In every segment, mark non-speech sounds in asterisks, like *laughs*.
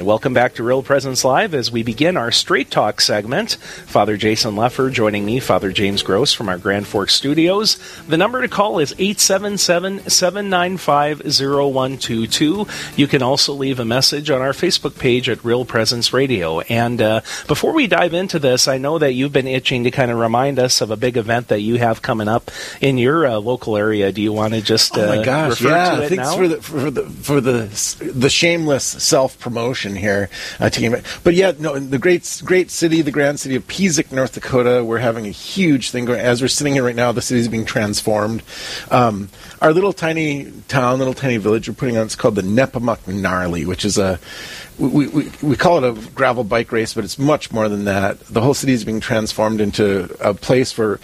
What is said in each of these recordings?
And welcome back to Real Presence Live as we begin our Straight Talk segment. Father Jason Lefor joining me, Father James Gross from our Grand Forks studios. The number to call is 877-795-0122. You can also leave a message on our Facebook page at Real Presence Radio. And uh, before we dive into this, I know that you've been itching to kind of remind us of a big event that you have coming up in your uh, local area. Do you want to just uh, oh my gosh, refer yeah, to it thanks now? for the for the for the the shameless self promotion here. Uh, it- but yeah, no, the great great city, the grand city of Pisek, North Dakota. We're having a huge thing going. As we're sitting here right now, the city is being transformed. Um, our little tiny town, little tiny village, we're putting on. It's called the Nepomuk Gnarly, which is a we, we, we call it a gravel bike race, but it's much more than that. The whole city is being transformed into a place where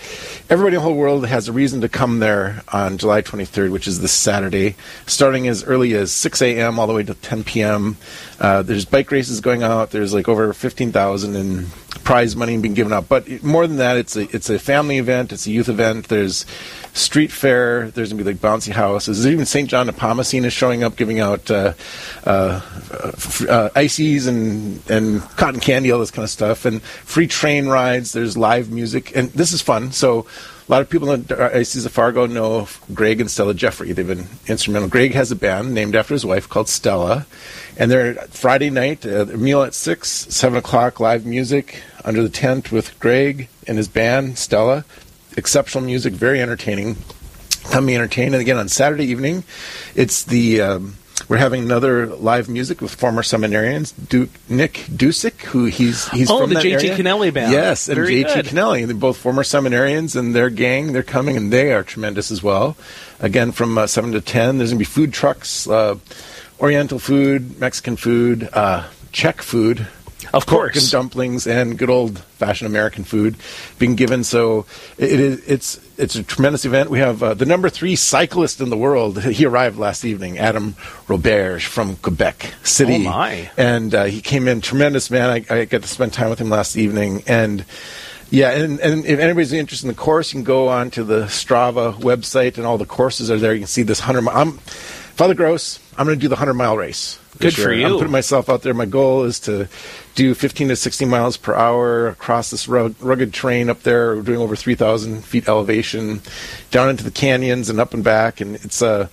everybody in the whole world has a reason to come there on July 23rd, which is this Saturday, starting as early as 6 a.m. all the way to 10 p.m. Uh, there's bike races going out. There's like over 15,000 in prize money being given out. But more than that, it's a it's a family event. It's a youth event. There's street fair. There's gonna be like bouncy houses. Even St. John Nepomucene is showing up, giving out uh, uh, f- uh, ices and and cotton candy, all this kind of stuff, and free train rides. There's live music, and this is fun. So. A lot of people in ICs of Fargo know Greg and Stella Jeffrey. They've been instrumental. Greg has a band named after his wife called Stella, and they're Friday night, uh, meal at six, seven o'clock, live music under the tent with Greg and his band Stella. Exceptional music, very entertaining. Come be entertained. And again on Saturday evening, it's the um, we're having another live music with former seminarians, Duke, Nick Dusick, who he's he's Oh, from the that J.T. area. Kennelly band. Yes, and Very J.T. Kennelly. They're both former seminarians, and their gang, they're coming, and they are tremendous as well. Again, from uh, 7 to 10, there's going to be food trucks, uh, Oriental food, Mexican food, uh, Czech food. Of pork course. and dumplings and good old fashioned American food being given. So it it is it's it's a tremendous event. We have uh, the number three cyclist in the world. He arrived last evening, Adam Roberge from Quebec City. Oh, my. And uh, he came in tremendous man. I, I got to spend time with him last evening and. Yeah, and, and if anybody's interested in the course, you can go on to the Strava website, and all the courses are there. You can see this hundred. I'm Father Gross. I'm going to do the hundred mile race. Good for year. I'm putting myself out there. My goal is to do 15 to 16 miles per hour across this rugged terrain up there. We're doing over 3,000 feet elevation, down into the canyons and up and back. And it's a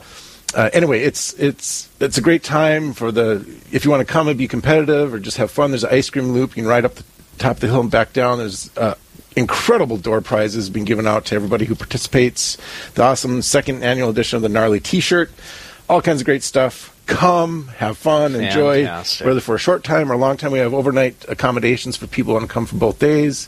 uh, anyway, it's it's it's a great time for the if you want to come and be competitive or just have fun. There's an ice cream loop. You can ride up the top of the hill and back down. There's uh, incredible door prizes being given out to everybody who participates. The awesome second annual edition of the gnarly T-shirt. All kinds of great stuff. Come, have fun, enjoy. Fantastic. Whether for a short time or a long time, we have overnight accommodations for people who want to come for both days.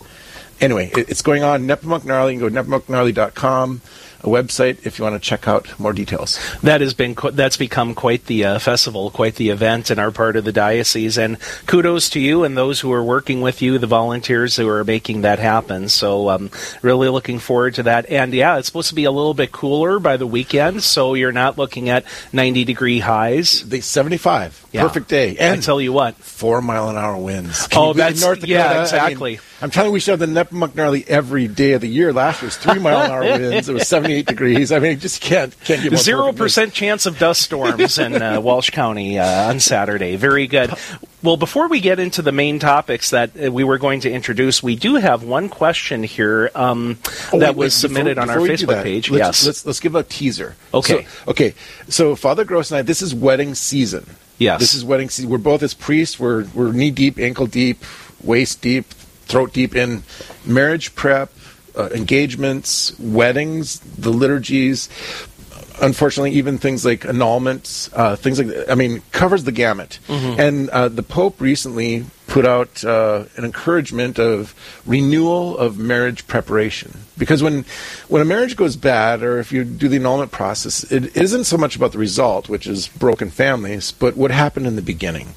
Anyway, it, it's going on. Nepomuk Gnarly. You can go to nepomukgnarly.com, a website if you want to check out more details. that has been that's become quite the uh, festival, quite the event in our part of the diocese. And kudos to you and those who are working with you, the volunteers who are making that happen. So um, really looking forward to that. And yeah, it's supposed to be a little bit cooler by the weekend, so you're not looking at 90 degree highs. The 75, Yeah. perfect day. And I tell you what, four mile an hour winds. Oh, that's- North Dakota. yeah, I mean, exactly. I'm telling you, we should have the Nepomuk Gnarly every day of the year. Last year was three mile an hour winds. It was 78 degrees. I mean, just can't can't get Zero perfect than this. percent chance of dust storms in uh, *laughs* Walsh County uh, on Saturday. Very good. Well, before we get into the main topics that uh, we were going to introduce, we do have one question here um, Oh, that wait, was wait, submitted before- on our before do Facebook that, page. Let's, yes. let's let's give a teaser. Okay. So, okay. So Father Gross and I, this is wedding season. Yes. This is wedding season. We're both as priests. We're we're knee deep, ankle deep, waist deep, throat deep in marriage prep, uh, engagements, weddings, the liturgies. Unfortunately, even things like annulments, uh, things like that, I mean, covers the gamut. And uh, the Pope recently put out uh, an encouragement of renewal of marriage preparation. Because when when a marriage goes bad, or if you do the annulment process, it isn't so much about the result, which is broken families, but what happened in the beginning.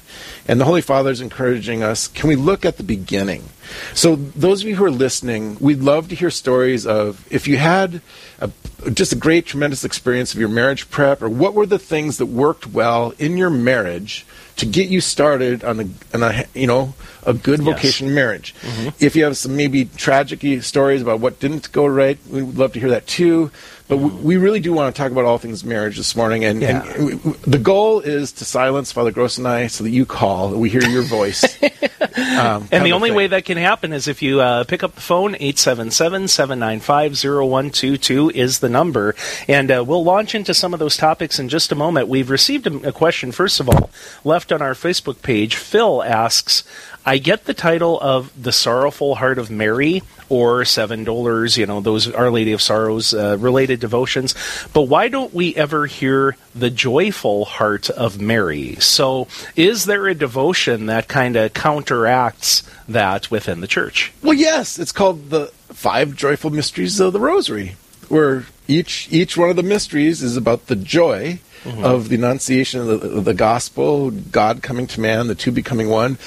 And the Holy Father is encouraging us: can we look at the beginning? So, those of you who are listening, we'd love to hear stories of if you had a, just a great, tremendous experience of your marriage prep, or what were the things that worked well in your marriage to get you started on a, on a you know a good Yes. vocation marriage. If you have some maybe tragic stories about what didn't go right, we would love to hear that too. But we, we really do want to talk about all things marriage this morning, and, Yeah. and we- we- the goal is to silence Father Gross and I so that you call, we hear your voice. *laughs* Um, And the only thing. way that can happen is if you uh, pick up the phone, 877-795-0122 is the number. And uh, we'll launch into some of those topics in just a moment. We've received a, a question, first of all, left on our Facebook page. Phil asks, I get the title of The Sorrowful Heart of Mary or $7, you know, those Our Lady of Sorrows uh, related devotions, but why don't we ever hear the Joyful Heart of Mary? So is there a devotion that kind of counteracts that within the church? Well, yes, it's called the Five Joyful Mysteries of the Rosary, where each each one of the mysteries is about the joy Mm-hmm. of the Annunciation of the, of the Gospel, God coming to man, the two becoming one.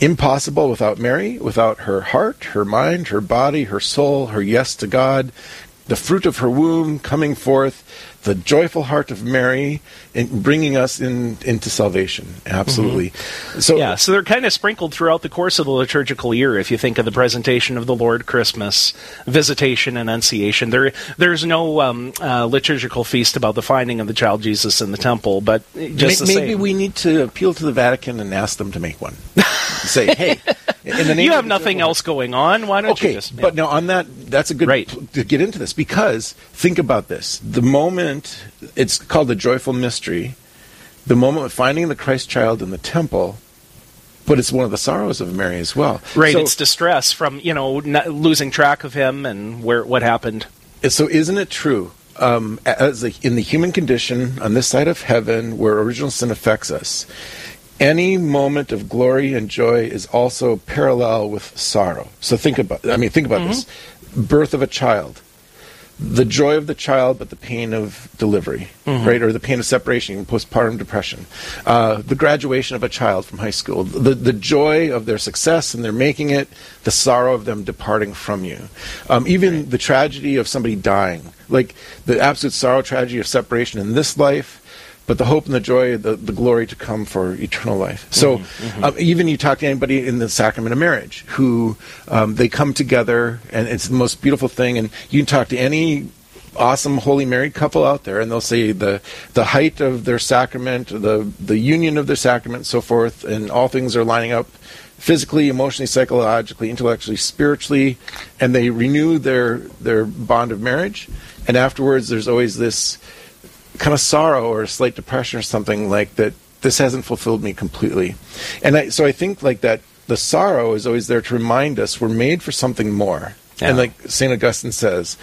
Impossible without Mary, without her heart, her mind, her body, her soul, her yes to God, the fruit of her womb coming forth, the joyful heart of Mary, in bringing us in into salvation. Absolutely. So Yeah, so they're kind of sprinkled throughout the course of the liturgical year. If you think of the presentation of the Lord, Christmas, Visitation, Annunciation, there there's no um, uh, liturgical feast about the finding of the child Jesus in the temple, but just the maybe same. we need to appeal to the Vatican and ask them to make one. *laughs* Say, hey, in the name you have nothing else going on. Why don't Okay, you just? but now on that, that's a good Right. pl- to get into this because think about this: the moment it's called the joyful mystery, the moment of finding the Christ child in the temple, but it's one of the sorrows of Mary as well. right, So, it's distress from you know losing track of him and where what happened. so isn't it true? Um, as a, in the human condition on this side of heaven, where original sin affects us, any moment of glory and joy is also parallel with sorrow. So think about, I mean, think about this: birth of a child, the joy of the child, but the pain of delivery, right, or the pain of separation, postpartum depression, uh, the graduation of a child from high school, the the joy of their success and their making it, the sorrow of them departing from you, um, even the tragedy of somebody dying, like the absolute sorrow, tragedy of separation in this life but the hope and the joy, the, the glory to come for eternal life. So, um, even you talk to anybody in the sacrament of marriage who um, they come together, and it's the most beautiful thing. And you can talk to any awesome holy married couple out there, and they'll say the the height of their sacrament, the the union of their sacrament, so forth, and all things are lining up. Physically, emotionally, psychologically, intellectually, spiritually, and they renew their their bond of marriage. And afterwards, there's always this kind of sorrow or a slight depression or something like that this hasn't fulfilled me completely. And I, so i think like that the sorrow is always there to remind us we're made for something more. Yeah. and like st augustine says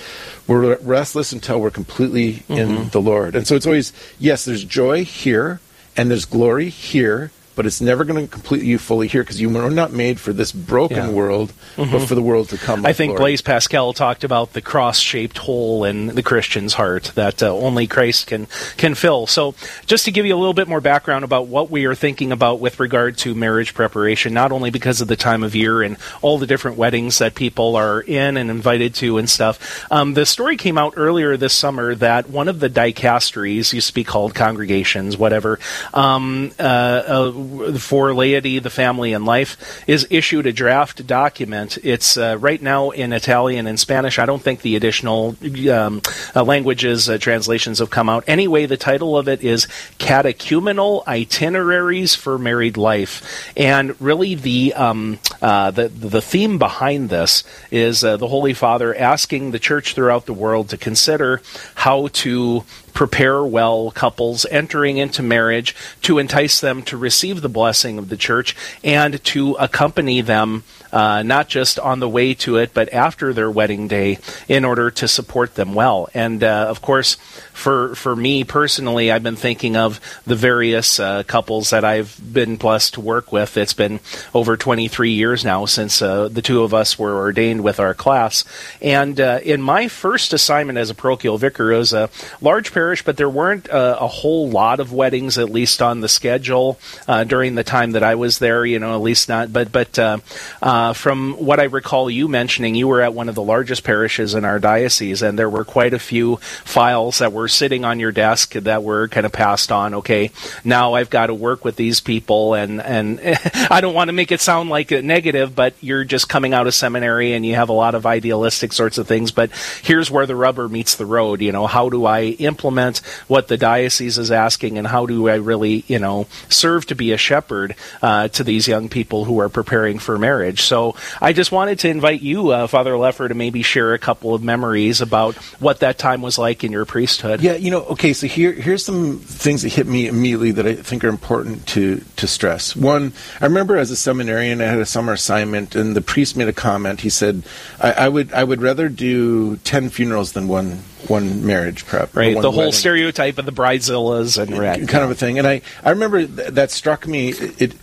we're restless until we're completely in mm-hmm. the lord. And so it's always yes there's joy here and there's glory here but it's never going to complete you fully here because you were not made for this broken Yeah. world but for the world to come I think glory. Blaise Pascal talked about the cross-shaped hole in the Christian's heart that uh, only Christ can can fill. So, just to give you a little bit more background about what we are thinking about with regard to marriage preparation, not only because of the time of year and all the different weddings that people are in and invited to and stuff. Um, the story came out earlier this summer that one of the dicasteries used to be called congregations, whatever, um, uh, uh, for laity, the family, and life, is issued a draft document. It's uh, right now in Italian and Spanish. I don't think the additional um, uh, languages uh, translations have come out. Anyway, the title of it is Catechumenal Itineraries for Married Life, and really the um, uh, the the theme behind this is uh, the Holy Father asking the Church throughout the world to consider how to prepare well couples entering into marriage to entice them to receive the blessing of the church and to accompany them uh, not just on the way to it but after their wedding day in order to support them well. And uh, of course for for me personally I've been thinking of the various uh, couples that I've been blessed to work with it's been over 23 years now since uh, the two of us were ordained with our class and uh, in my first assignment as a parochial vicar it was a large parish, but there weren't uh, a whole lot of weddings, at least on the schedule uh, during the time that I was there. You know, at least not. But but uh, from what I recall you mentioning, you were at one of the largest parishes in our diocese, and there were quite a few files that were sitting on your desk that were kind of passed on. Okay, now I've got to work with these people, and and *laughs* I don't want to make it sound like a negative, but you're just coming out of seminary and you have a lot of idealistic sorts of things. But here's where the rubber meets the road. You know, how do I implement what the diocese is asking, and how do I really, you know, serve to be a shepherd uh, to these young people who are preparing for marriage? So I just wanted to invite you, uh, Father Lefor, to maybe share a couple of memories about what that time was like in your priesthood. Yeah, you know, okay, so here here's some things that hit me immediately that I think are important to to stress. One, I remember as a seminarian, I had a summer assignment, and the priest made a comment. He said, "I, I would I would rather do ten funerals than one one marriage prep. Right, the whole wedding. stereotype of the bridezillas and right, kind of a thing. And I, I remember th- that struck me. It,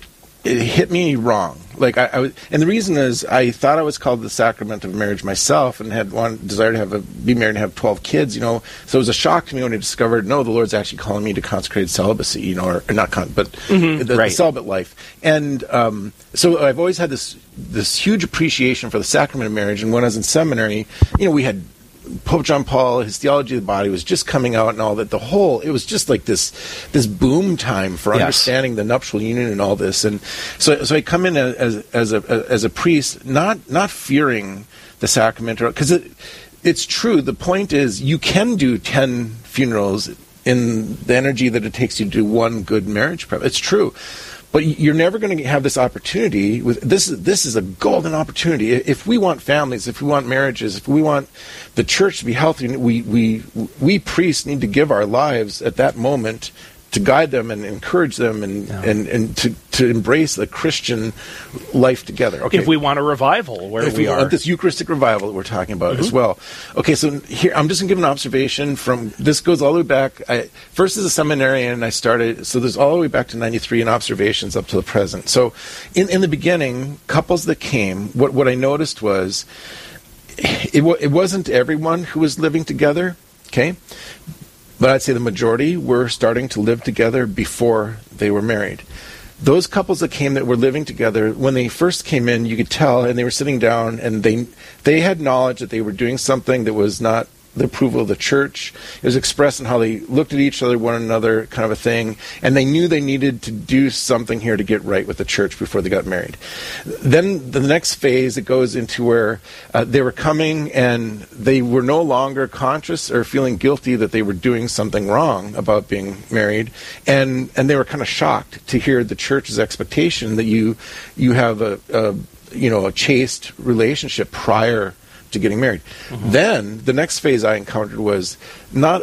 it hit me wrong. Like I, I was, and the reason is I thought I was called the sacrament of marriage myself, and had one desire to have a, be married and have twelve kids. You know, so it was a shock to me when I discovered no, the Lord's actually calling me to consecrated celibacy. You know, or, or not con, but the, the right. celibate life. And um, so I've always had this this huge appreciation for the sacrament of marriage. And when I was in seminary, you know, we had Pope John Paul, his theology of the body was just coming out and all that. The whole it was just like this this boom time for Yes. understanding the nuptial union and all this. And so so I come in as as a as a priest, not not fearing the sacrament because it, it's true. The point is you can do ten funerals in the energy that it takes you to do one good marriage prep. It's true. But you're never going to have this opportunity. With this, is this is a golden opportunity. If we want families, if we want marriages, if we want the church to be healthy, we we we priests need to give our lives at that moment to guide them and encourage them and and, and to, to embrace the Christian life together. Okay. If we want a revival, where If we we are, Mm-hmm. want this Eucharistic revival that we're talking about as well. Okay, so here I'm just gonna give an observation from this goes all the way back. I, first as a seminarian, I started. So there's all the way back to '93 and observations up to the present. So in in the beginning, couples that came, what what I noticed was it it wasn't everyone who was living together. Okay, but I'd say the majority were starting to live together before they were married. Those couples that came that were living together, when they first came in, you could tell, and they were sitting down, and they they had knowledge that they were doing something that was not the approval of the church. It was expressed in how they looked at each other, one another, kind of a thing, and they knew they needed to do something here to get right with the church before they got married. Then the next phase, it goes into where uh, they were coming and they were no longer conscious or feeling guilty that they were doing something wrong about being married, and and they were kind of shocked to hear the church's expectation that you you have a, a you know a chaste relationship prior to getting married. Then the next phase I encountered was not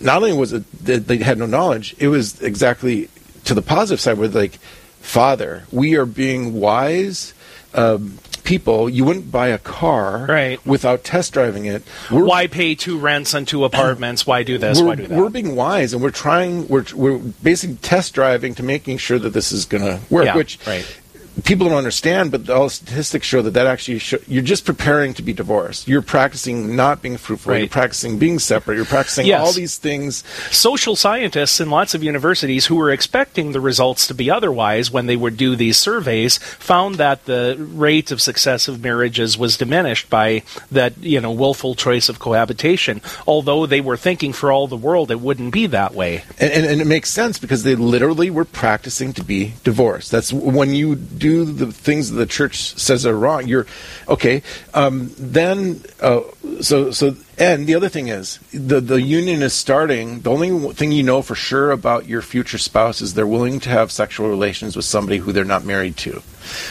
not only was it that they had no knowledge, it was exactly to the positive side where like, Father, we are being wise um, people. You wouldn't buy a car Right. without test driving it. We're, why pay two rents on two apartments? Why do this? Why do that? we're being wise and we're trying we're we're basically test driving to making sure that this is going to work Yeah, which right. People don't understand but all statistics show that that actually show, you're just preparing to be divorced. You're practicing not being fruitful. You're practicing being separate. You're practicing Yes. all these things. Social scientists in lots of universities who were expecting the results to be otherwise when they would do these surveys found that the rate of successive marriages was diminished by that you know willful choice of cohabitation. Although they were thinking for all the world it wouldn't be that way. And, and, and it makes sense because they literally were practicing to be divorced. That's when you do the things that the church says are wrong. You're okay. Um, then, uh, so so, and the other thing is the the union is starting. The only thing you know for sure about your future spouse is they're willing to have sexual relations with somebody who they're not married to.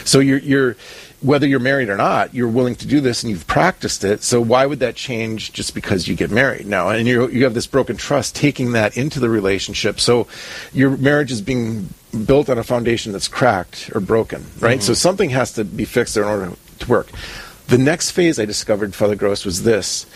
So you're you're whether you're married or not, you're willing to do this and you've practiced it. So why would that change just because you get married now? And you you have this broken trust taking that into the relationship. So your marriage is being built on a foundation that's cracked or broken, right? So mm-hmm. something has to be fixed there in order to work. The next phase I discovered, Father Gross, was this.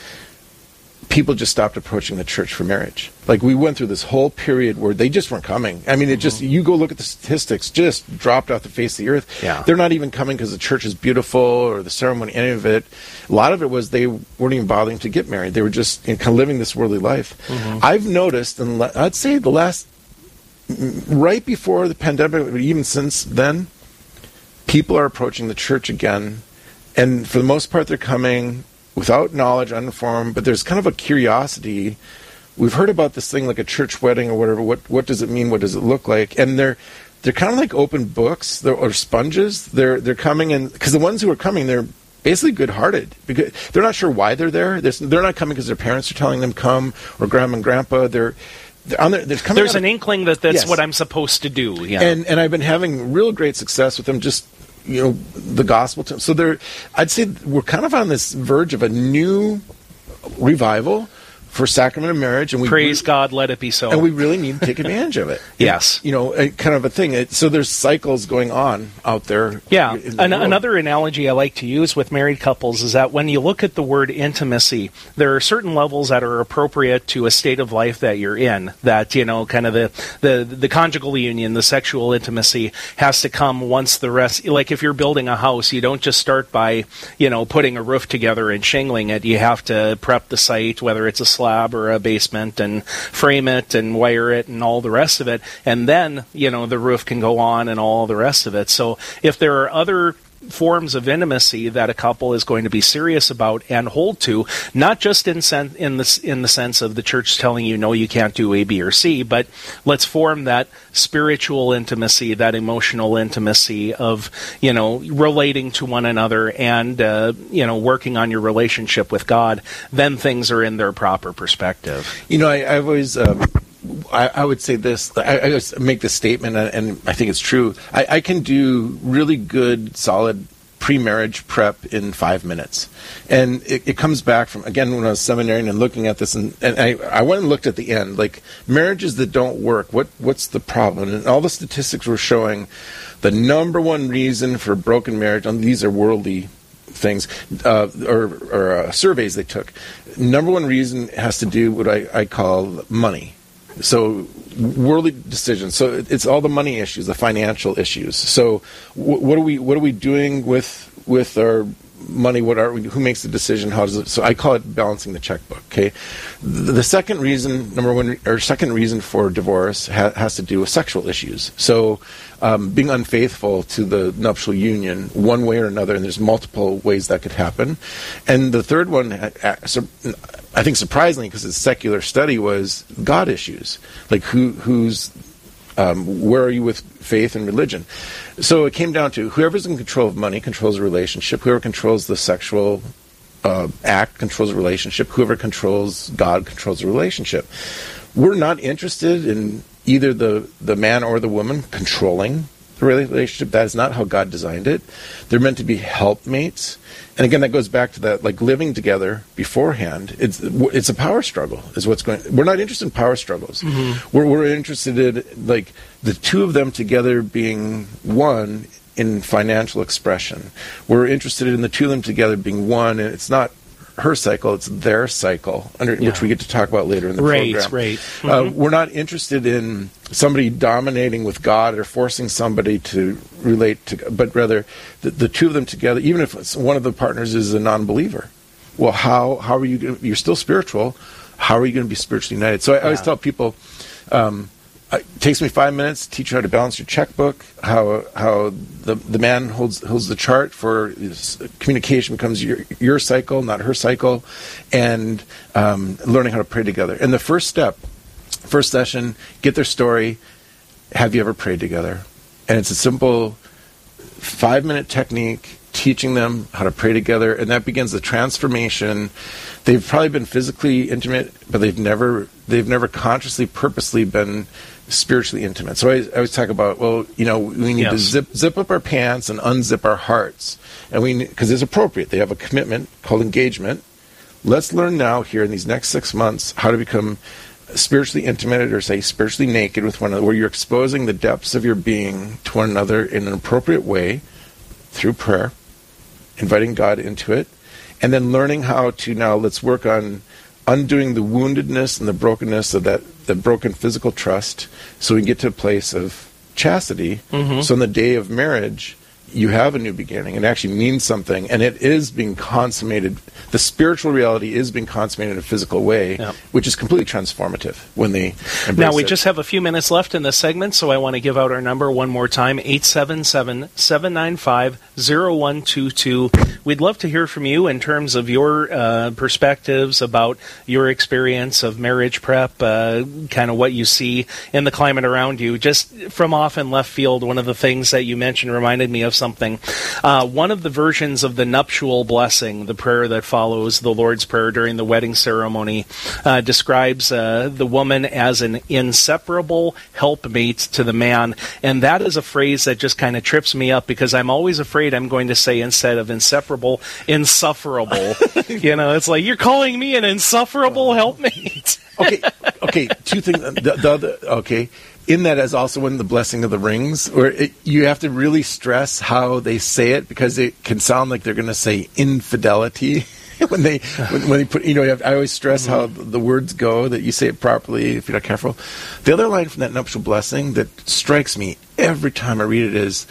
People just stopped approaching the church for marriage. Like we went through this whole period where they just weren't coming. I mean, it just mm-hmm. you go look at the statistics, just dropped off the face of the earth. Yeah. They're not even coming because the church is beautiful or the ceremony, any of it. A lot of it was they weren't even bothering to get married. They were just you know, kind of living this worldly life. Mm-hmm. I've noticed, and I'd say the last, right before the pandemic, but even since then, people are approaching the church again, and for the most part, they're coming without knowledge, uninformed, but there's kind of a curiosity. We've heard about this thing like a church wedding or whatever. What what does it mean? What does it look like? And they're they're kind of like open books they're, or sponges. They're they're coming in because the ones who are coming, they're basically good-hearted because they're not sure why they're there. They're, they're not coming because their parents are telling them come or grandma and grandpa. They're their, there's an of, inkling that that's yes. what I'm supposed to do. Yeah. And and I've been having real great success with them. Just you know the gospel. T- so they're I'd say we're kind of on this verge of a new revival for sacrament of marriage, and we praise God, let it be so. And we really need to take advantage of it. *laughs* yes, you know, kind of a thing. It, so there's cycles going on out there. Yeah, the An- another analogy I like to use with married couples is that when you look at the word intimacy, there are certain levels that are appropriate to a state of life that you're in. That you know, kind of the the the conjugal union, the sexual intimacy has to come once the rest. Like if you're building a house, you don't just start by you know putting a roof together and shingling it. You have to prep the site, whether it's a slab or a basement and frame it and wire it and all the rest of it. And then, you know, the roof can go on and all the rest of it. So if there are other forms of intimacy that a couple is going to be serious about and hold to, not just in sen- in the in the sense of the church telling you no, you can't do A, B, or C, but let's form that spiritual intimacy, that emotional intimacy of you know relating to one another and uh, you know working on your relationship with God. Then things are in their proper perspective. You know, I, I've always. Um I, I, would say this. I, I make this statement, and I think it's true. I, I can do really good, solid pre-marriage prep in five minutes, and it, it, comes back from again when I was seminarian and looking at this, and, and I, I went and looked at the end, like marriages that don't work. What what's the problem? And all the statistics were showing the number one reason for broken marriage. And these are worldly things uh, or, or uh, surveys they took. Number one reason has to do what I, I call money so worldly decisions. So it's all the money issues, the financial issues. So what are we what are we doing with with our money? What are we, who makes the decision? How does it? So I call it balancing the checkbook. Okay. The, second reason, number one, or second reason for divorce ha, has to do with sexual issues. So um, being unfaithful to the nuptial union, one way or another, and there's multiple ways that could happen. And the third one, I think surprisingly, because it's a secular study, was God issues, like who who's um, where are you with faith and religion? So it came down to whoever's in control of money controls the relationship. Whoever controls the sexual uh, act controls the relationship. Whoever controls God controls the relationship. We're not interested in either the, the man or the woman controlling relationship. That is not how God designed it. They're meant to be helpmates. And again, that goes back to that, like living together beforehand. It's it's a power struggle, is what's going. We're not interested in power struggles. Mm-hmm. We're we're interested in like the two of them together being one in financial expression. We're interested in the two of them together being one, and it's not her cycle; it's their cycle, under, yeah. which we get to talk about later in the right, program. Right, uh, mm-hmm. We're not interested in somebody dominating with God or forcing somebody to relate to, but rather the, the two of them together. Even if one of the partners is a non-believer, well, how how are you? Gonna, you're still spiritual. How are you going to be spiritually united? So I, yeah. I always tell people. Um, it takes me five minutes to teach you how to balance your checkbook, how how the the man holds holds the chart for communication becomes your your cycle, not her cycle, and um, learning how to pray together. And the first step, first session, get their story. Have you ever prayed together? And it's a simple five minute technique teaching them how to pray together, and that begins the transformation. They've probably been physically intimate, but they've never they've never consciously, purposely been spiritually intimate. So I, I always talk about, well, you know, we need yes. to zip zip up our pants and unzip our hearts, and we because it's appropriate. They have a commitment called engagement. Let's learn now here in these next six months how to become spiritually intimate or say spiritually naked with one another, where you're exposing the depths of your being to one another in an appropriate way through prayer, inviting God into it, and then learning how to now let's work on undoing the woundedness and the brokenness of that the broken physical trust so we can get to a place of chastity mm-hmm. so on the day of marriage you have a new beginning. It actually means something, and it is being consummated. The spiritual reality is being consummated in a physical way, Yep. which is completely transformative when they Now, we it. just have a few minutes left in this segment, so I want to give out our number one more time 877 795 0122. We'd love to hear from you in terms of your uh, perspectives about your experience of marriage prep, uh, kind of what you see in the climate around you. Just from off in left field, one of the things that you mentioned reminded me of something. Uh, one of the versions of the nuptial blessing, the prayer that follows the Lord's Prayer during the wedding ceremony, uh, describes uh, the woman as an inseparable helpmate to the man. And that is a phrase that just kind of trips me up because I'm always afraid I'm going to say instead of inseparable, insufferable. *laughs* you know, it's like, you're calling me an insufferable helpmate. okay, okay. Two things. The, the other, okay. In that is also in the blessing of the rings, where it, you have to really stress how they say it because it can sound like they're going to say infidelity *laughs* when they when, when they put. You know, you have, I always stress how the words go that you say it properly if you're not careful. The other line from that nuptial blessing that strikes me every time I read it is.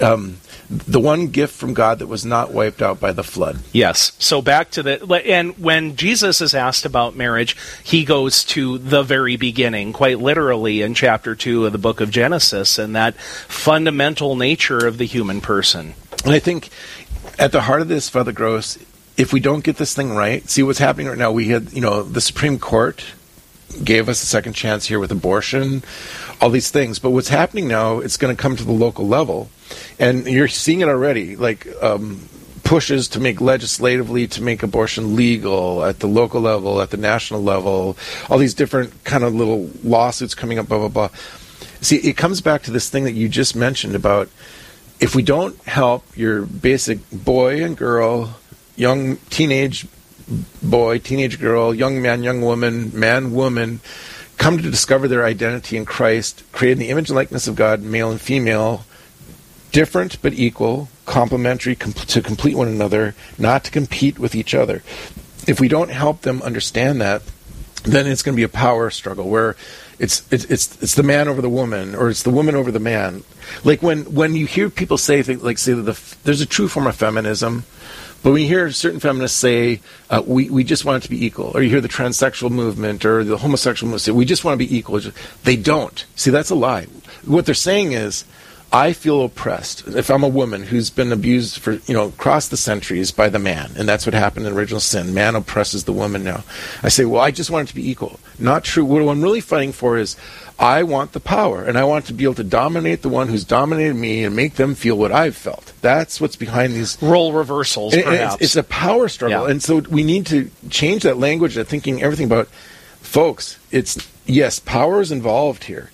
Um, the one gift from God that was not wiped out by the flood. Yes. So back to the and when Jesus is asked about marriage, he goes to the very beginning, quite literally in chapter 2 of the book of Genesis and that fundamental nature of the human person. And I think at the heart of this, Father Gross, if we don't get this thing right, see what's happening right now. We had, you know, the Supreme Court gave us a second chance here with abortion, all these things. But what's happening now, it's going to come to the local level. And you're seeing it already, like um, pushes to make legislatively to make abortion legal at the local level, at the national level, all these different kind of little lawsuits coming up, blah, blah, blah. See, it comes back to this thing that you just mentioned about if we don't help your basic boy and girl, young teenage boy, teenage girl, young man, young woman, man, woman, come to discover their identity in Christ, created in the image and likeness of God, male and female, different but equal, complementary com- to complete one another, not to compete with each other. If we don't help them understand that, then it's going to be a power struggle where it's it's it's it's the man over the woman or it's the woman over the man. Like when when you hear people say things like say the, there's a true form of feminism, but when you hear certain feminists say uh, we we just want it to be equal, or you hear the transsexual movement or the homosexual movement say we just want to be equal, they don't. See, that's a lie. What they're saying is. I feel oppressed if I'm a woman who's been abused for you know across the centuries by the man, and that's what happened in original sin. Man oppresses the woman now. I say, well, I just want it to be equal. Not true. What I'm really fighting for is, I want the power, and I want to be able to dominate the one who's dominated me and make them feel what I've felt. That's what's behind these Role reversals, and- and. It's, it's a power struggle, Yeah. and so we need to change that language. That thinking everything about, folks. It's yes, power is involved here,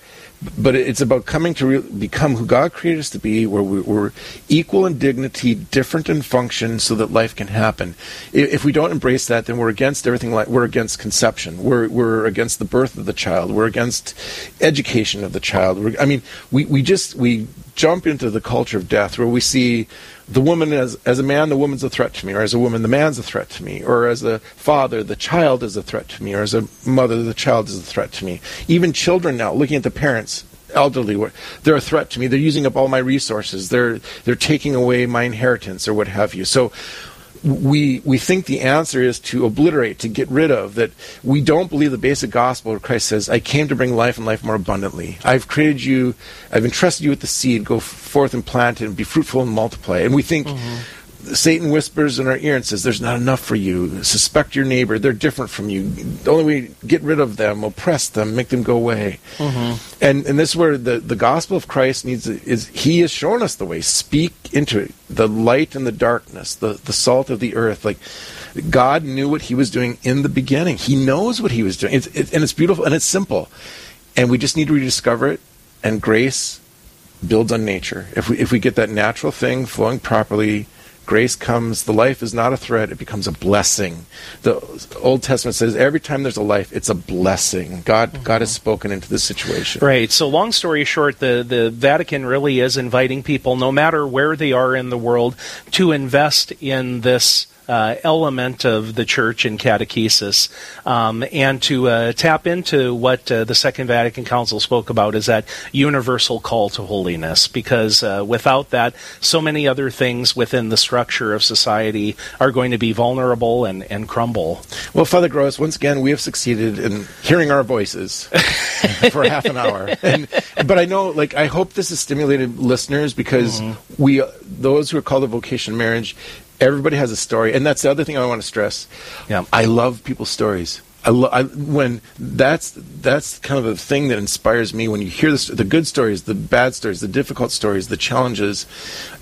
but it's about coming to re- become who God created us to be, where we, we're equal in dignity, different in function, so that life can happen. If we don't embrace that, then we're against everything. Like we're against conception. We're we're against the birth of the child. We're against education of the child. We're, I mean, we we just we jump into the culture of death where we see the woman as as a man the woman's a threat to me or as a woman the man's a threat to me or as a father the child is a threat to me or as a mother the child is a threat to me. Even children now looking at the parents elderly they're a threat to me. They're using up all my resources. They're they're taking away my inheritance or what have you. So we we think the answer is to obliterate, to get rid of that. We don't believe the basic gospel where Christ says, "I came to bring life and life more abundantly. I've created you, I've entrusted you with the seed. Go forth and plant it, and be fruitful and multiply." And we think. Mm-hmm. Satan whispers in our ear and says, "There's not enough for you. Suspect your neighbor. They're different from you. The only way get rid of them, oppress them, make them go away." Mm-hmm. And and this is where the, the gospel of Christ needs is He has shown us the way. Speak into it, the light and the darkness, the the salt of the earth. Like God knew what He was doing in the beginning. He knows what He was doing, it's, it, and it's beautiful and it's simple. And we just need to rediscover it. And grace builds on nature. If we if we get that natural thing flowing properly, grace comes. The life is not a threat; it becomes a blessing. The Old Testament says every time there's a life, it's a blessing. God mm-hmm. God has spoken into this situation. Right. So, long story short, the, the Vatican really is inviting people, no matter where they are in the world, to invest in this uh, element of the church in catechesis, um, and to uh, tap into what uh, the Second Vatican Council spoke about is that universal call to holiness. Because uh, without that, so many other things within the structure of society are going to be vulnerable and, and crumble. Well, Father Gross, once again, we have succeeded in hearing our voices *laughs* for half an hour. And, but I know, like, I hope this has stimulated listeners because mm-hmm. we, those who are called a vocation marriage, everybody has a story, and that's the other thing I want to stress. Yeah. I love people's stories. I, lo- I when that's that's kind of the thing that inspires me when you hear this, the good stories, the bad stories, the difficult stories, the challenges.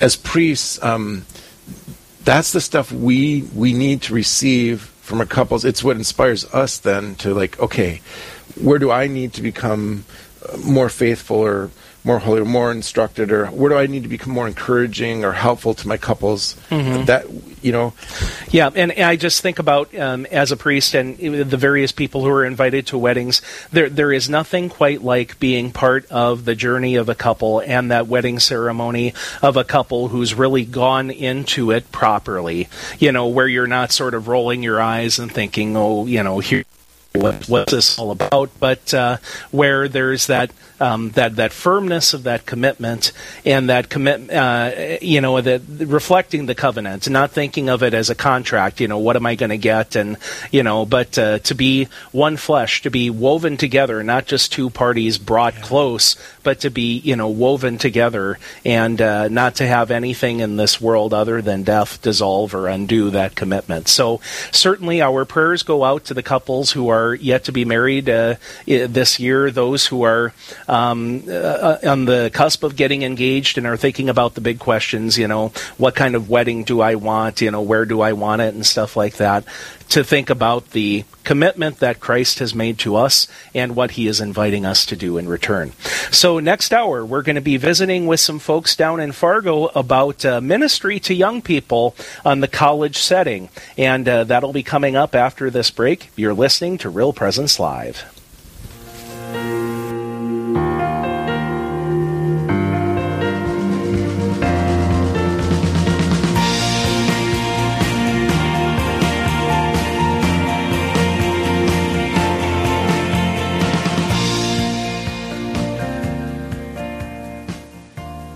As priests, um, that's the stuff we we need to receive from our couples. It's what inspires us then to like, okay, where do I need to become more faithful or more holy or more instructed or where do I need to become more encouraging or helpful to my couples? Mm-hmm. that you know. Yeah and, I just think about um, as a priest and the various people who are invited to weddings there there is nothing quite like being part of the journey of a couple and that wedding ceremony of a couple who's really gone into it properly you know where you're not sort of rolling your eyes and thinking oh you know here what, what's this all about, but uh, where there's that um, that that firmness of that commitment and that commit, uh, you know, that reflecting the covenant, not thinking of it as a contract. You know, what am I going to get, and you know, but uh, to be one flesh, to be woven together, not just two parties brought yeah. close, but to be you know woven together, and uh, not to have anything in this world other than death dissolve or undo that commitment. So certainly, our prayers go out to the couples who are yet to be married uh, this year, those who are um, uh, on the cusp of getting engaged and are thinking about the big questions, you know, what kind of wedding do I want, you know, where do I want it, and stuff like that, to think about the commitment that Christ has made to us and what he is inviting us to do in return. So, next hour, we're going to be visiting with some folks down in Fargo about uh, ministry to young people on the college setting. And uh, that'll be coming up after this break. You're listening to Real Presence Live.